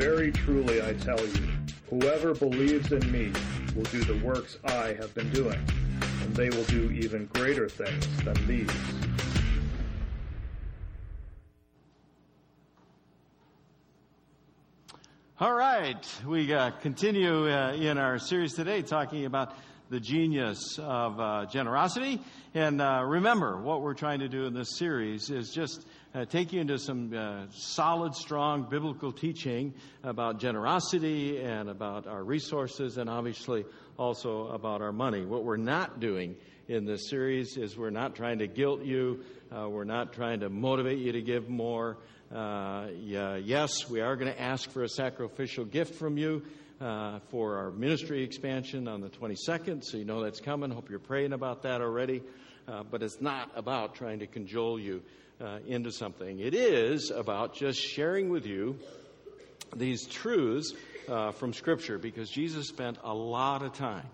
Very truly I tell you, whoever believes in me will do the works I have been doing, and they will do even greater things than these. All right, we uh, continue uh, in our series today talking about the genius of uh, generosity. And uh, remember, what we're trying to do in this series is just uh, take you into some uh, solid, strong biblical teaching about generosity and about our resources, and obviously also about our money. What we're not doing in this series is we're not trying to guilt you, we're not trying to motivate you to give more. Uh, yeah, yes, we are going to ask for a sacrificial gift from you uh, for our ministry expansion on the 22nd, so you know that's coming. Hope you're praying about that already. Uh, but it's not about trying to cajole you uh, into something. It is about just sharing with you these truths uh, from Scripture because Jesus spent a lot of time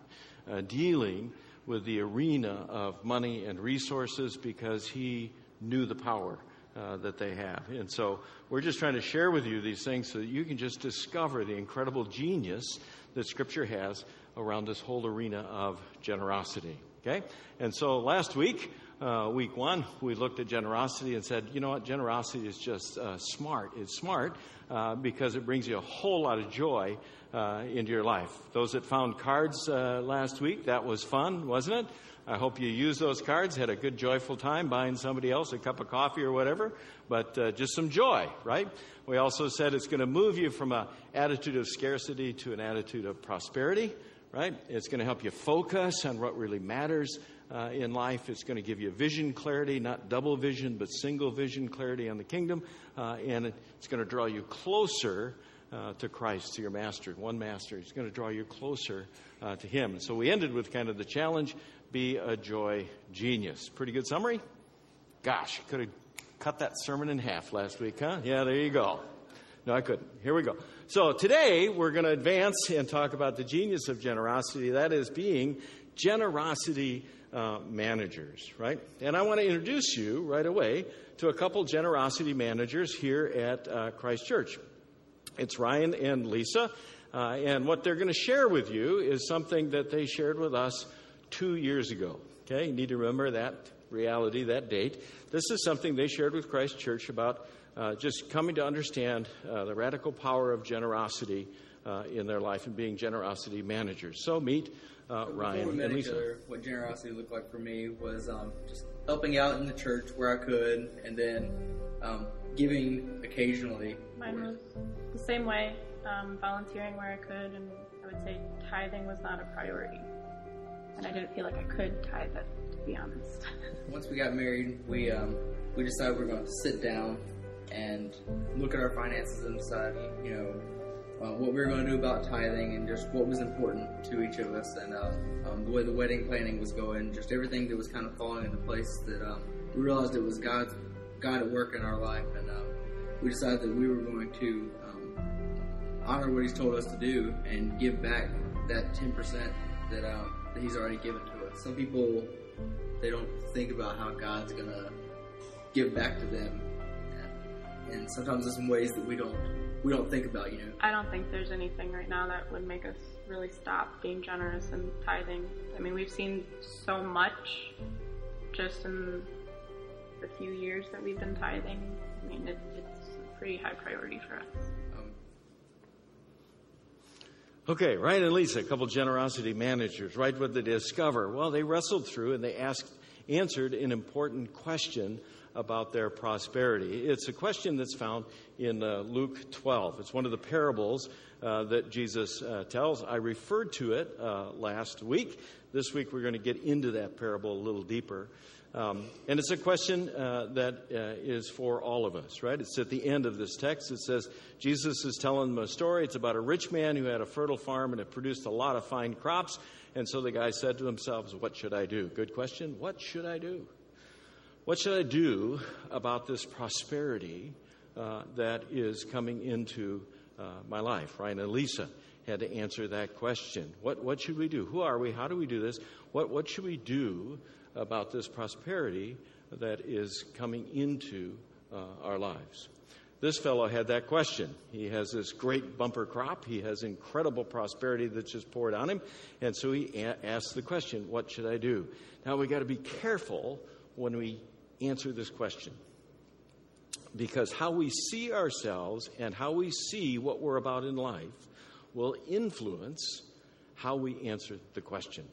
uh, dealing with the arena of money and resources because he knew the power uh, that they have. And so we're just trying to share with you these things so that you can just discover the incredible genius that Scripture has around this whole arena of generosity. Okay? And so last week, uh, week one, we looked at generosity and said, you know what, generosity is just uh, smart. It's smart uh, because it brings you a whole lot of joy uh, into your life. Those that found cards uh, last week, that was fun, wasn't it? I hope you used those cards, had a good, joyful time buying somebody else a cup of coffee or whatever, but uh, just some joy, right? We also said it's going to move you from an attitude of scarcity to an attitude of prosperity, right? It's going to help you focus on what really matters uh, in life. It's going to give you vision clarity, not double vision, but single vision clarity on the kingdom. Uh, and it's going to draw you closer uh, to Christ, to your master, one master. He's going to draw you closer uh, to Him. And so we ended with kind of the challenge be a joy genius. Pretty good summary? Gosh, could have cut that sermon in half last week, huh? Yeah, there you go. No, I couldn't. Here we go. So today we're going to advance and talk about the genius of generosity. That is being generosity uh, managers, right? And I want to introduce you right away to a couple generosity managers here at uh, Christ Church. It's Ryan and Lisa. Uh, and what they're going to share with you is something that they shared with us two years ago. Okay, you need to remember that reality, that date. This is something they shared with Christ Church about uh, just coming to understand uh, the radical power of generosity uh, in their life and being generosity managers. So meet uh, Ryan we and Lisa. Other, what generosity looked like for me was um, just helping out in the church where I could, and then um, giving occasionally. Mine was the same way, um, volunteering where I could, and I would say tithing was not a priority and I didn't feel like I could tithe it, to be honest. Once we got married, we um, we decided we are going to sit down and look at our finances and decide, you know, uh, what we were going to do about tithing and just what was important to each of us and uh, um, the way the wedding planning was going, just everything that was kind of falling into place. That um, we realized it was God's God at work in our life, and um, we decided that we were going to um, honor what He's told us to do and give back that ten percent that um, that He's already given to us. Some people they don't think about how God's gonna give back to them, and sometimes there's some ways that we don't we don't think about. You know, I don't think there's anything right now that would make us really stop being generous and tithing. I mean, we've seen so much just in the few years that we've been tithing. I mean, it, it's a pretty high priority for us. Um, okay, Ryan and Lisa, a couple generosity managers, right? What they discover? Well, they wrestled through and they asked, answered an important question about their prosperity. It's a question that's found in uh, Luke 12. It's one of the parables uh, that Jesus uh, tells. I referred to it uh, last week. This week we're going to get into that parable a little deeper. Um, and it's a question uh, that uh, is for all of us, right? It's at the end of this text. It says, Jesus is telling them a story. It's about a rich man who had a fertile farm and it produced a lot of fine crops. And so the guy said to themselves, What should I do? Good question. What should I do? What should I do about this prosperity uh, that is coming into uh, my life? Ryan and Lisa had to answer that question. What, what should we do? Who are we? How do we do this? What, what should we do about this prosperity that is coming into uh, our lives. This fellow had that question. He has this great bumper crop. He has incredible prosperity that's just poured on him. And so he a- asked the question, What should I do? Now we got to be careful when we answer this question. Because how we see ourselves and how we see what we're about in life will influence how we answer the question.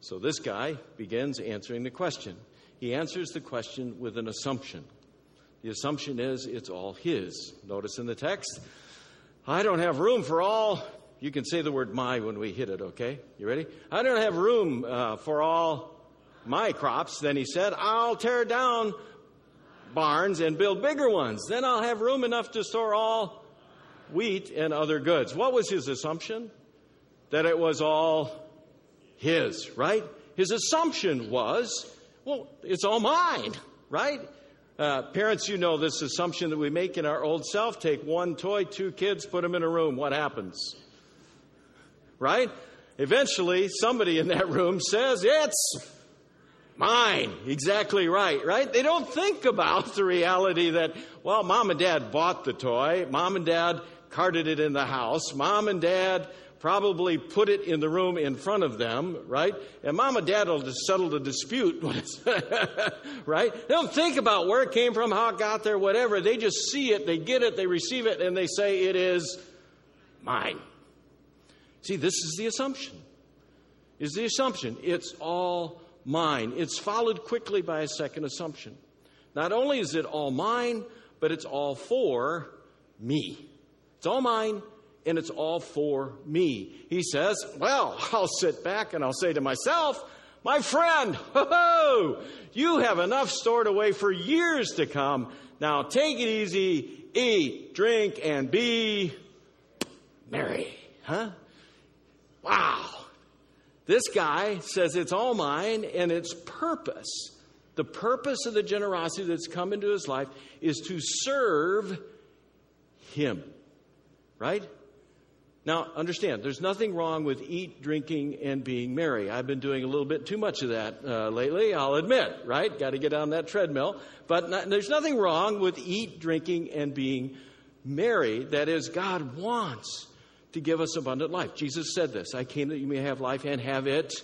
So this guy begins answering the question. He answers the question with an assumption. The assumption is it's all his. Notice in the text, I don't have room for all. You can say the word my when we hit it, okay? You ready? I don't have room uh, for all my crops. Then he said, I'll tear down barns and build bigger ones. Then I'll have room enough to store all wheat and other goods. What was his assumption? That it was all his, right? His assumption was, well, it's all mine, right? Uh, parents, you know this assumption that we make in our old self take one toy, two kids, put them in a room. What happens? Right? Eventually, somebody in that room says, It's mine. Exactly right, right? They don't think about the reality that, well, mom and dad bought the toy, mom and dad carted it in the house, mom and dad probably put it in the room in front of them, right? And mom and dad will just settle the dispute, right? They don't think about where it came from, how it got there, whatever. They just see it, they get it, they receive it, and they say it is mine. See, this is the assumption. Is the assumption. It's all mine. It's followed quickly by a second assumption. Not only is it all mine, but it's all for me. It's all mine, and it's all for me. He says, Well, I'll sit back and I'll say to myself, My friend, ho, ho! you have enough stored away for years to come. Now take it easy, eat, drink, and be merry. Huh? Wow. This guy says it's all mine and its purpose. The purpose of the generosity that's come into his life is to serve him. Right? Now, understand, there's nothing wrong with eat, drinking, and being merry. I've been doing a little bit too much of that uh, lately, I'll admit, right? Got to get on that treadmill. But not, there's nothing wrong with eat, drinking, and being merry. That is, God wants to give us abundant life. Jesus said this I came that you may have life and have it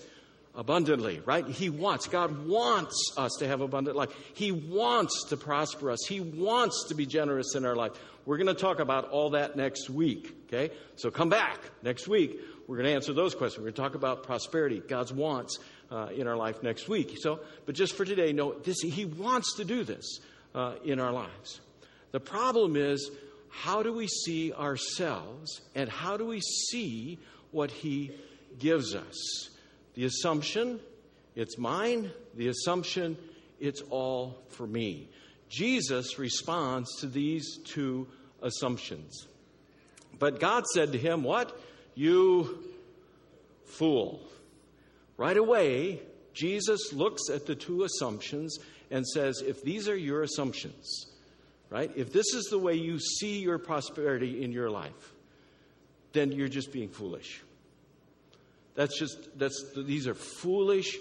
abundantly, right? He wants, God wants us to have abundant life. He wants to prosper us. He wants to be generous in our life. We're going to talk about all that next week, okay? So come back next week. We're going to answer those questions. We're going to talk about prosperity, God's wants uh, in our life next week. So, but just for today, no, this, He wants to do this uh, in our lives. The problem is, how do we see ourselves and how do we see what He gives us? The assumption, it's mine. The assumption, it's all for me. Jesus responds to these two assumptions. But God said to him, What? You fool. Right away, Jesus looks at the two assumptions and says, If these are your assumptions, right? If this is the way you see your prosperity in your life, then you're just being foolish. That's just, that's, these are foolish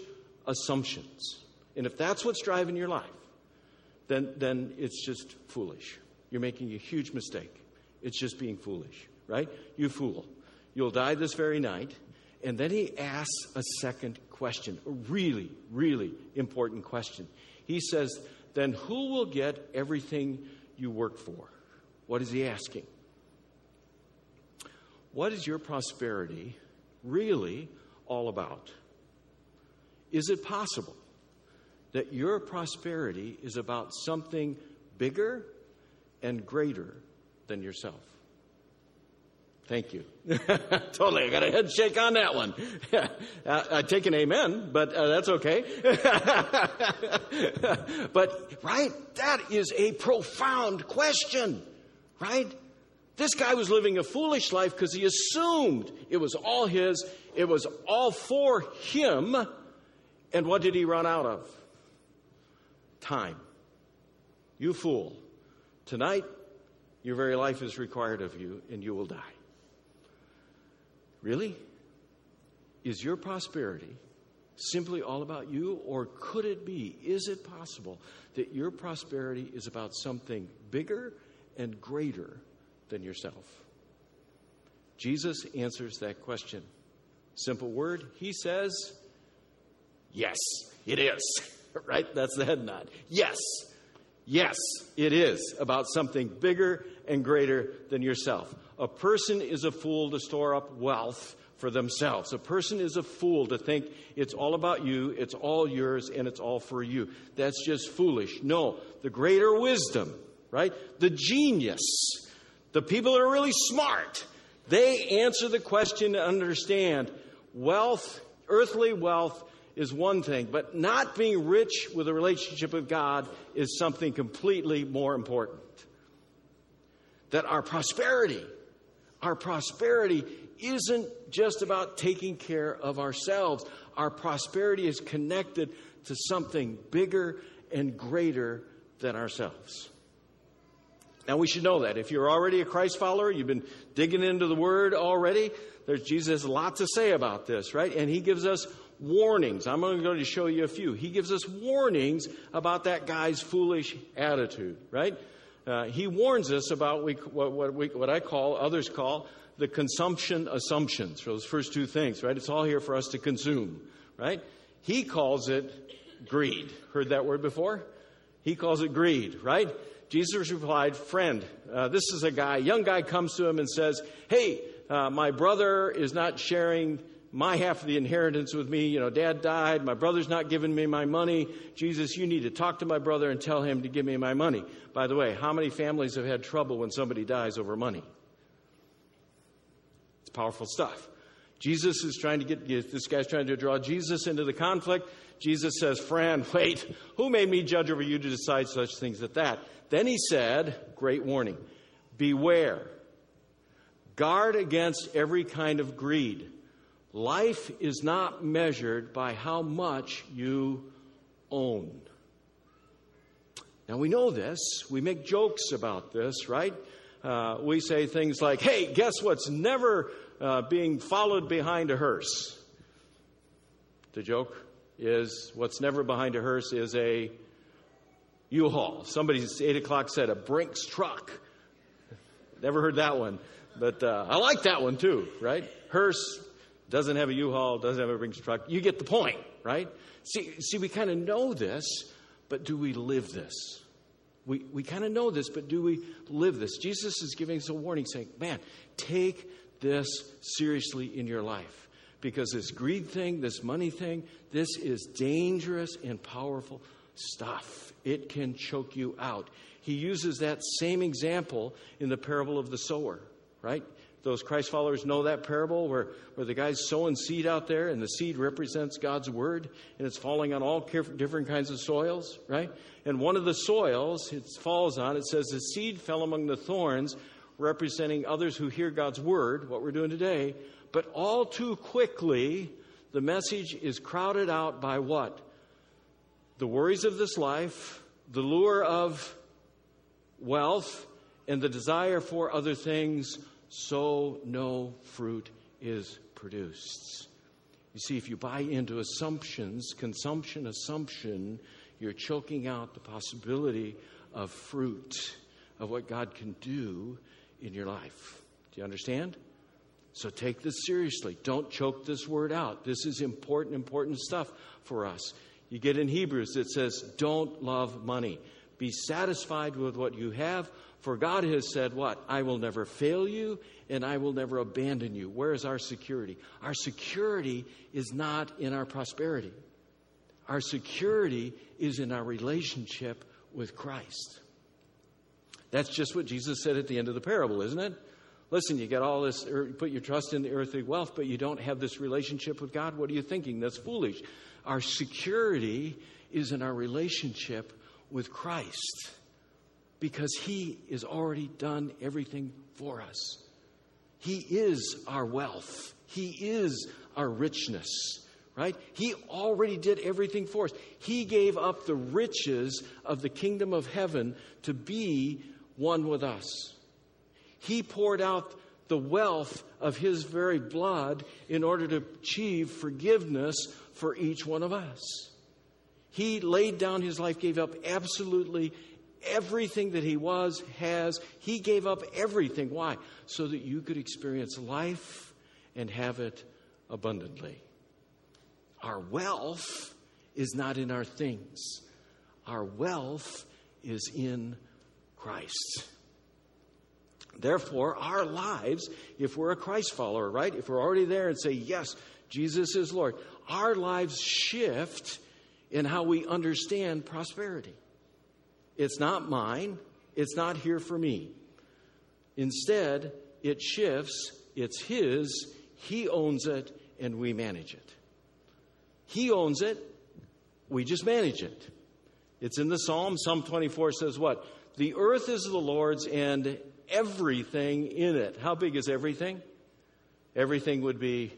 assumptions. And if that's what's driving your life, then, then it's just foolish. You're making a huge mistake. It's just being foolish, right? You fool. You'll die this very night. And then he asks a second question, a really, really important question. He says, Then who will get everything you work for? What is he asking? What is your prosperity really all about? Is it possible that your prosperity is about something bigger and greater than yourself? Thank you. totally. I got a head shake on that one. uh, I take an amen, but uh, that's okay. but, right, that is a profound question, right? This guy was living a foolish life because he assumed it was all his, it was all for him. And what did he run out of? Time. You fool. Tonight, your very life is required of you, and you will die. Really? Is your prosperity simply all about you, or could it be, is it possible that your prosperity is about something bigger and greater than yourself? Jesus answers that question. Simple word, he says, Yes, it is. right? That's the head nod. Yes, yes, it is about something bigger and greater than yourself. A person is a fool to store up wealth for themselves. A person is a fool to think it's all about you, it's all yours, and it's all for you. That's just foolish. No, the greater wisdom, right? The genius, the people that are really smart, they answer the question and understand wealth, earthly wealth, is one thing, but not being rich with a relationship with God is something completely more important. That our prosperity, our prosperity isn't just about taking care of ourselves. Our prosperity is connected to something bigger and greater than ourselves. Now, we should know that. If you're already a Christ follower, you've been digging into the Word already, there's, Jesus has a lot to say about this, right? And He gives us warnings. I'm only going to show you a few. He gives us warnings about that guy's foolish attitude, right? Uh, he warns us about we, what, what, we, what I call, others call, the consumption assumptions those first two things, right? It's all here for us to consume, right? He calls it greed. Heard that word before? He calls it greed, right? Jesus replied, Friend, uh, this is a guy, young guy comes to him and says, Hey, uh, my brother is not sharing my half of the inheritance with me. You know, dad died. My brother's not giving me my money. Jesus, you need to talk to my brother and tell him to give me my money. By the way, how many families have had trouble when somebody dies over money? It's powerful stuff. Jesus is trying to get, this guy's trying to draw Jesus into the conflict. Jesus says, Friend, wait, who made me judge over you to decide such things as that? Then he said, Great warning, beware, guard against every kind of greed. Life is not measured by how much you own. Now, we know this. We make jokes about this, right? Uh, we say things like, hey, guess what's never uh, being followed behind a hearse? The joke is what's never behind a hearse is a U-Haul. Somebody's 8 o'clock said a Brinks truck. Never heard that one. But uh, I like that one too, right? Hearse, doesn't have a U-Haul, doesn't have a Brinks truck. You get the point, right? See, see we kind of know this, but do we live this? We, we kind of know this, but do we live this? Jesus is giving us a warning saying, man, take this seriously in your life. Because this greed thing, this money thing, this is dangerous and powerful stuff. It can choke you out. He uses that same example in the parable of the sower, right? Those Christ followers know that parable where, where the guy's sowing seed out there and the seed represents God's word and it's falling on all different kinds of soils, right? And one of the soils it falls on, it says the seed fell among the thorns, representing others who hear God's word, what we're doing today, but all too quickly the message is crowded out by what? The worries of this life, the lure of wealth, and the desire for other things so no fruit is produced. You see, if you buy into assumptions, consumption assumption, you're choking out the possibility of fruit, of what God can do in your life. Do you understand? So take this seriously. Don't choke this word out. This is important, important stuff for us. You get in Hebrews, it says, Don't love money. Be satisfied with what you have, for God has said, What? I will never fail you and I will never abandon you. Where is our security? Our security is not in our prosperity, our security is in our relationship with Christ. That's just what Jesus said at the end of the parable, isn't it? Listen, you get all this, er, put your trust in the earthly wealth, but you don't have this relationship with God. What are you thinking? That's foolish. Our security is in our relationship with Christ because He has already done everything for us. He is our wealth, He is our richness. Right? He already did everything for us. He gave up the riches of the kingdom of heaven to be one with us. He poured out the wealth of His very blood in order to achieve forgiveness for each one of us. He laid down His life, gave up absolutely everything that he was, has. He gave up everything. Why? So that you could experience life and have it abundantly. Our wealth is not in our things, our wealth is in Christ. Therefore, our lives, if we're a Christ follower, right? If we're already there and say, Yes, Jesus is Lord, our lives shift in how we understand prosperity. It's not mine, it's not here for me. Instead, it shifts, it's His, He owns it, and we manage it. He owns it, we just manage it. It's in the Psalm. Psalm 24 says what? The earth is the Lord's and everything in it. How big is everything? Everything would be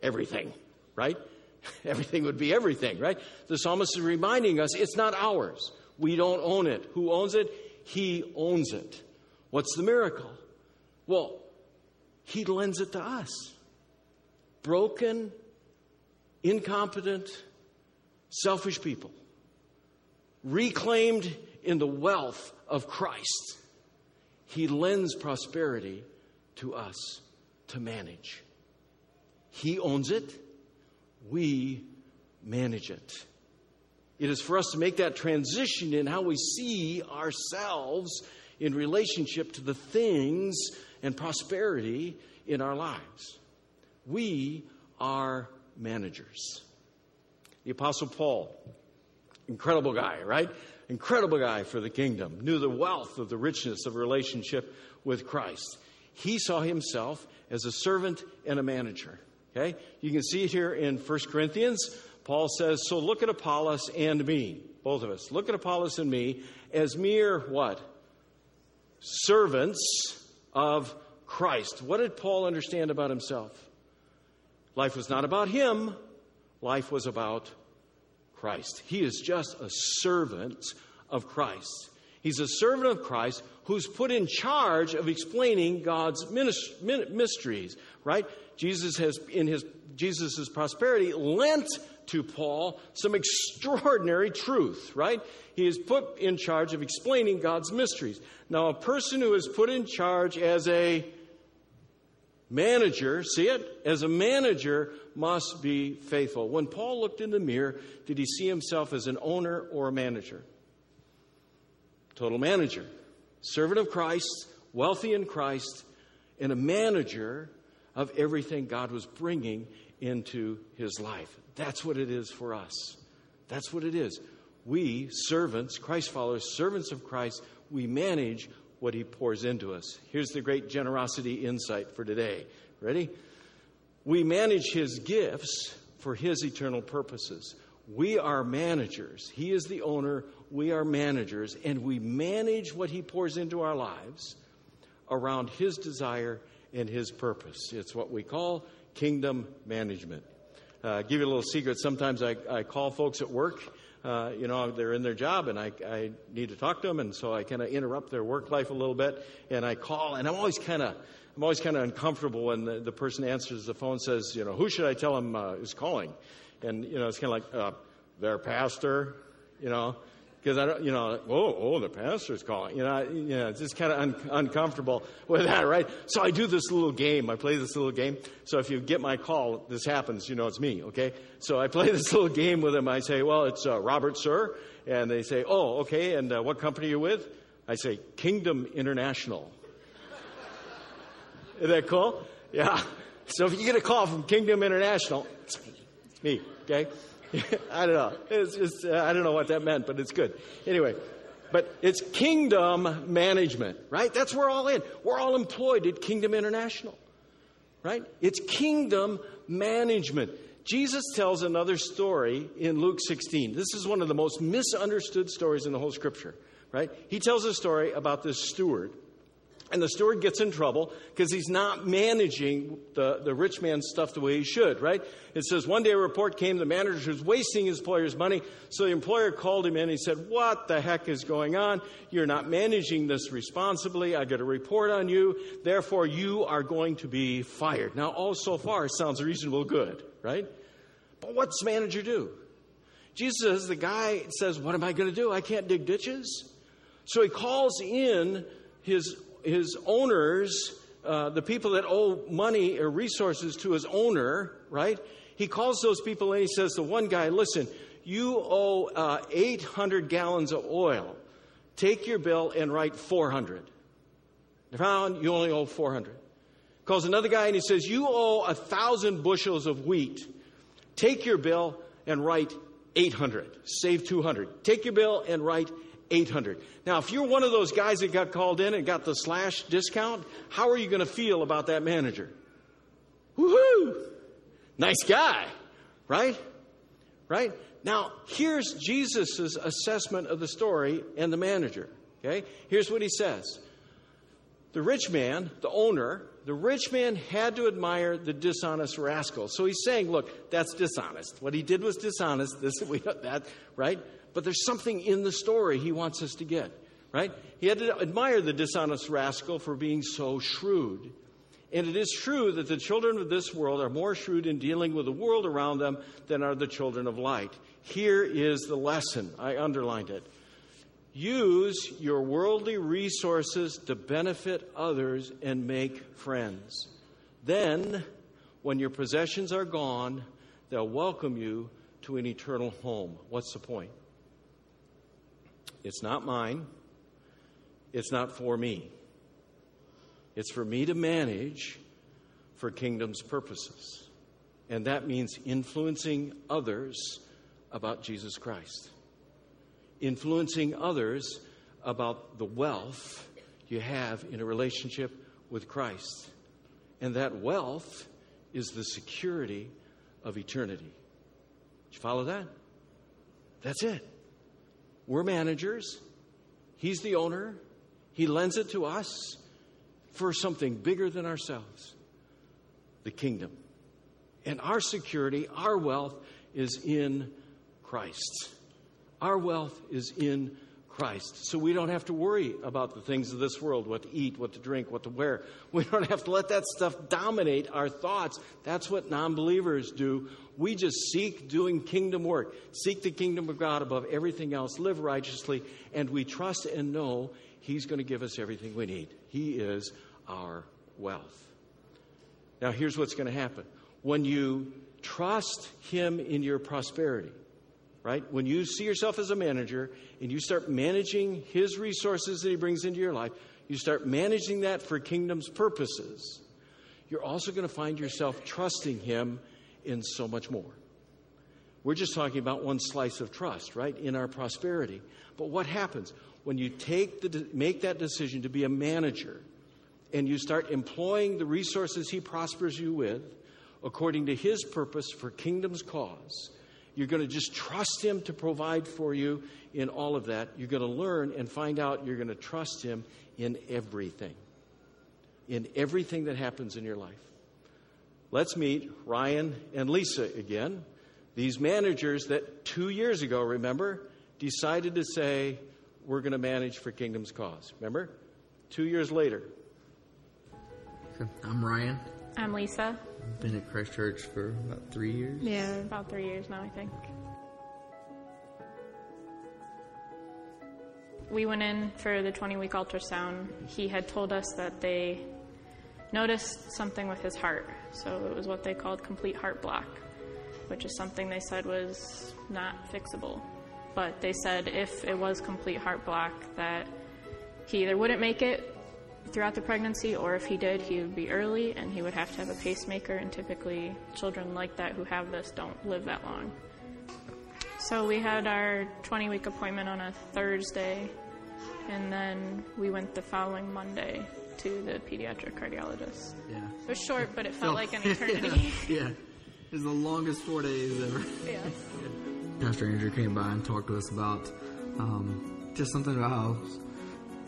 everything, right? Everything would be everything, right? The psalmist is reminding us it's not ours. We don't own it. Who owns it? He owns it. What's the miracle? Well, He lends it to us. Broken, incompetent, selfish people, reclaimed in the wealth of Christ. He lends prosperity to us to manage. He owns it, we manage it. It is for us to make that transition in how we see ourselves in relationship to the things and prosperity in our lives. We are managers. The Apostle Paul, incredible guy, right? Incredible guy for the kingdom, knew the wealth of the richness of relationship with Christ. He saw himself as a servant and a manager. Okay? You can see it here in 1 Corinthians. Paul says, So look at Apollos and me, both of us. Look at Apollos and me as mere what? Servants of Christ. What did Paul understand about himself? Life was not about him, life was about Christ. He is just a servant of Christ. He's a servant of Christ who's put in charge of explaining God's mysteries, right? Jesus has, in his Jesus' prosperity, lent to Paul some extraordinary truth, right? He is put in charge of explaining God's mysteries. Now, a person who is put in charge as a manager, see it? As a manager, must be faithful. When Paul looked in the mirror, did he see himself as an owner or a manager? Total manager. Servant of Christ, wealthy in Christ, and a manager of everything God was bringing into his life. That's what it is for us. That's what it is. We, servants, Christ followers, servants of Christ, we manage what he pours into us. Here's the great generosity insight for today. Ready? We manage his gifts for his eternal purposes. We are managers. He is the owner. We are managers. And we manage what he pours into our lives around his desire and his purpose. It's what we call kingdom management. Uh, give you a little secret. Sometimes I, I call folks at work. Uh, you know, they're in their job and I, I need to talk to them, and so I kind of interrupt their work life a little bit. And I call, and I'm always kind of, I'm always kind of uncomfortable when the, the person answers the phone, and says, you know, who should I tell him uh, is calling? And you know, it's kind of like uh, their pastor, you know, because I don't, you know, oh, oh, the pastor's calling. You know, you know, it's just kind of un- uncomfortable with that, right? So I do this little game. I play this little game. So if you get my call, this happens. You know, it's me. Okay. So I play this little game with them. I say, well, it's uh, Robert, sir, and they say, oh, okay. And uh, what company are you with? I say, Kingdom International. Is that cool? Yeah. So if you get a call from Kingdom International, me. Okay. I don't know. It's just, uh, I don't know what that meant, but it's good. Anyway, but it's kingdom management, right? That's where we're all in. We're all employed at Kingdom International, right? It's kingdom management. Jesus tells another story in Luke 16. This is one of the most misunderstood stories in the whole scripture, right? He tells a story about this steward and the steward gets in trouble because he's not managing the, the rich man's stuff the way he should, right? It says one day a report came, the manager was wasting his employer's money. So the employer called him in. He said, What the heck is going on? You're not managing this responsibly. I got a report on you. Therefore, you are going to be fired. Now, all so far sounds reasonable good, right? But what's the manager do? Jesus says, The guy says, What am I going to do? I can't dig ditches. So he calls in his, his owners, uh, the people that owe money or resources to his owner, right? He calls those people and he says to one guy, listen, you owe uh, 800 gallons of oil. Take your bill and write 400. Found you only owe 400. Calls another guy and he says, You owe a thousand bushels of wheat. Take your bill and write 800. Save 200. Take your bill and write 800. Now, if you're one of those guys that got called in and got the slash discount, how are you going to feel about that manager? Woohoo! Nice guy, right? Right? Now, here's Jesus' assessment of the story and the manager. Okay? Here's what he says The rich man, the owner, the rich man had to admire the dishonest rascal. So he's saying, look, that's dishonest. What he did was dishonest. This, we, that, right? But there's something in the story he wants us to get, right? He had to admire the dishonest rascal for being so shrewd. And it is true that the children of this world are more shrewd in dealing with the world around them than are the children of light. Here is the lesson. I underlined it. Use your worldly resources to benefit others and make friends. Then, when your possessions are gone, they'll welcome you to an eternal home. What's the point? It's not mine. It's not for me. It's for me to manage for kingdom's purposes. And that means influencing others about Jesus Christ influencing others about the wealth you have in a relationship with Christ. And that wealth is the security of eternity. Did you follow that? That's it. We're managers. He's the owner. He lends it to us for something bigger than ourselves the kingdom. And our security, our wealth is in Christ. Our wealth is in Christ. So we don't have to worry about the things of this world what to eat, what to drink, what to wear. We don't have to let that stuff dominate our thoughts. That's what non believers do. We just seek doing kingdom work, seek the kingdom of God above everything else, live righteously, and we trust and know He's going to give us everything we need. He is our wealth. Now, here's what's going to happen when you trust Him in your prosperity right? When you see yourself as a manager and you start managing his resources that he brings into your life, you start managing that for kingdom's purposes, you're also going to find yourself trusting him in so much more. We're just talking about one slice of trust, right, in our prosperity. But what happens when you take the, make that decision to be a manager and you start employing the resources he prospers you with according to his purpose for kingdom's cause? You're going to just trust Him to provide for you in all of that. You're going to learn and find out you're going to trust Him in everything. In everything that happens in your life. Let's meet Ryan and Lisa again. These managers that two years ago, remember, decided to say, We're going to manage for Kingdom's cause. Remember? Two years later. I'm Ryan. I'm Lisa. Been at Christ Church for about three years. Yeah, about three years now, I think. We went in for the 20 week ultrasound. He had told us that they noticed something with his heart. So it was what they called complete heart block, which is something they said was not fixable. But they said if it was complete heart block, that he either wouldn't make it throughout the pregnancy, or if he did, he would be early and he would have to have a pacemaker. And typically, children like that who have this don't live that long. So we had our 20 week appointment on a Thursday, and then we went the following Monday to the pediatric cardiologist. Yeah. It was short, but it felt like an eternity. yeah. yeah. It was the longest four days ever. yeah. Pastor Andrew came by and talked to us about um, just something about how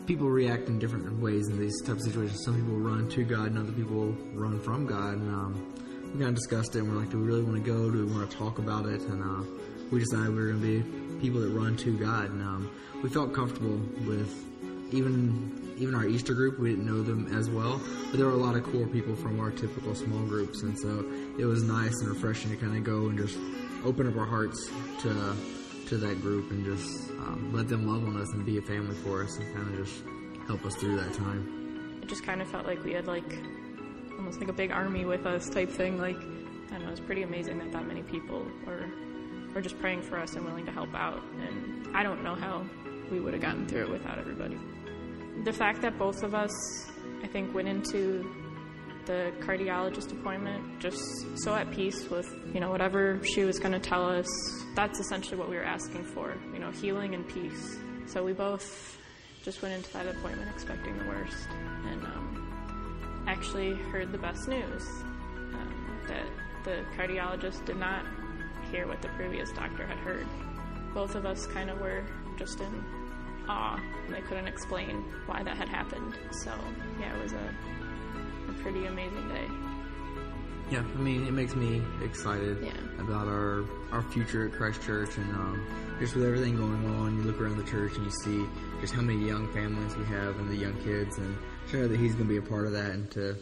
people react in different ways in these type of situations. Some people run to God, and other people run from God. And um, we kind of discussed it, and we're like, do we really want to go? Do we want to talk about it? And uh, we decided we were going to be people that run to God, and um, we felt comfortable with even even our Easter group. We didn't know them as well, but there were a lot of core people from our typical small groups, and so it was nice and refreshing to kind of go and just open up our hearts to to that group and just um, let them love on us and be a family for us and kind of just help us through that time. It just kind of felt like we had like almost like a big army with us type thing. Like I don't know, it's pretty amazing that that many people were were just praying for us and willing to help out. And I don't know how we would have gotten through it without everybody. The fact that both of us, I think, went into the cardiologist appointment just so at peace with you know whatever she was going to tell us. That's essentially what we were asking for you know healing and peace. So we both just went into that appointment expecting the worst and um, actually heard the best news um, that the cardiologist did not hear what the previous doctor had heard. Both of us kind of were just in awe. They couldn't explain why that had happened. So yeah it was a pretty amazing day. Yeah, I mean, it makes me excited Yeah. about our our future at Christ Church, and um, just with everything going on, you look around the church and you see just how many young families we have and the young kids, and sure that he's going to be a part of that. And to,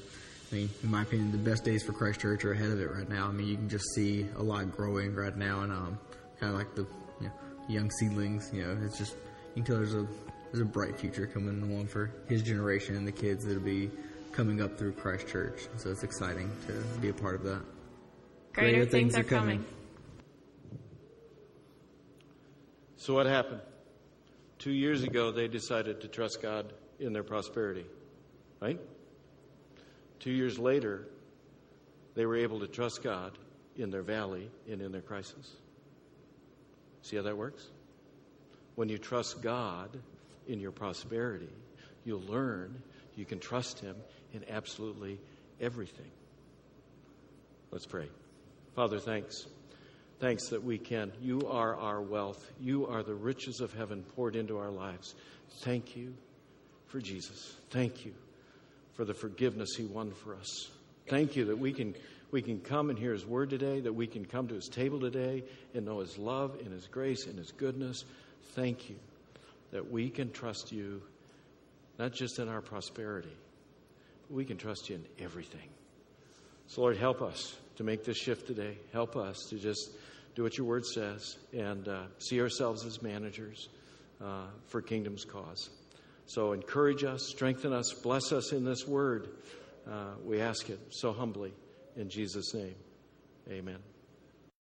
I mean, in my opinion, the best days for Christ Church are ahead of it right now. I mean, you can just see a lot growing right now, and um, kind of like the you know, young seedlings. You know, it's just you can tell there's a there's a bright future coming along for his generation and the kids that'll be coming up through Christ Church. So it's exciting to be a part of that. Greater, things, are coming. So, what happened? Two years ago, they decided to trust God in their prosperity, right? Two years later, they were able to trust God in their valley and in their crisis. See how that works? When you trust God in your prosperity, you'll learn you can trust Him in absolutely everything. Let's pray. Father, thanks. Thanks that we can. You are our wealth. You are the riches of heaven poured into our lives. Thank you for Jesus. Thank you for the forgiveness he won for us. Thank you that we can we can come and hear his word today, that we can come to his table today and know his love and his grace and his goodness. Thank you that we can trust you not just in our prosperity, but we can trust you in everything. So, Lord, help us to make this shift today. Help us to just do what your word says and uh, see ourselves as managers uh, for kingdom's cause. So, encourage us, strengthen us, bless us in this word. Uh, we ask it so humbly in Jesus' name. Amen.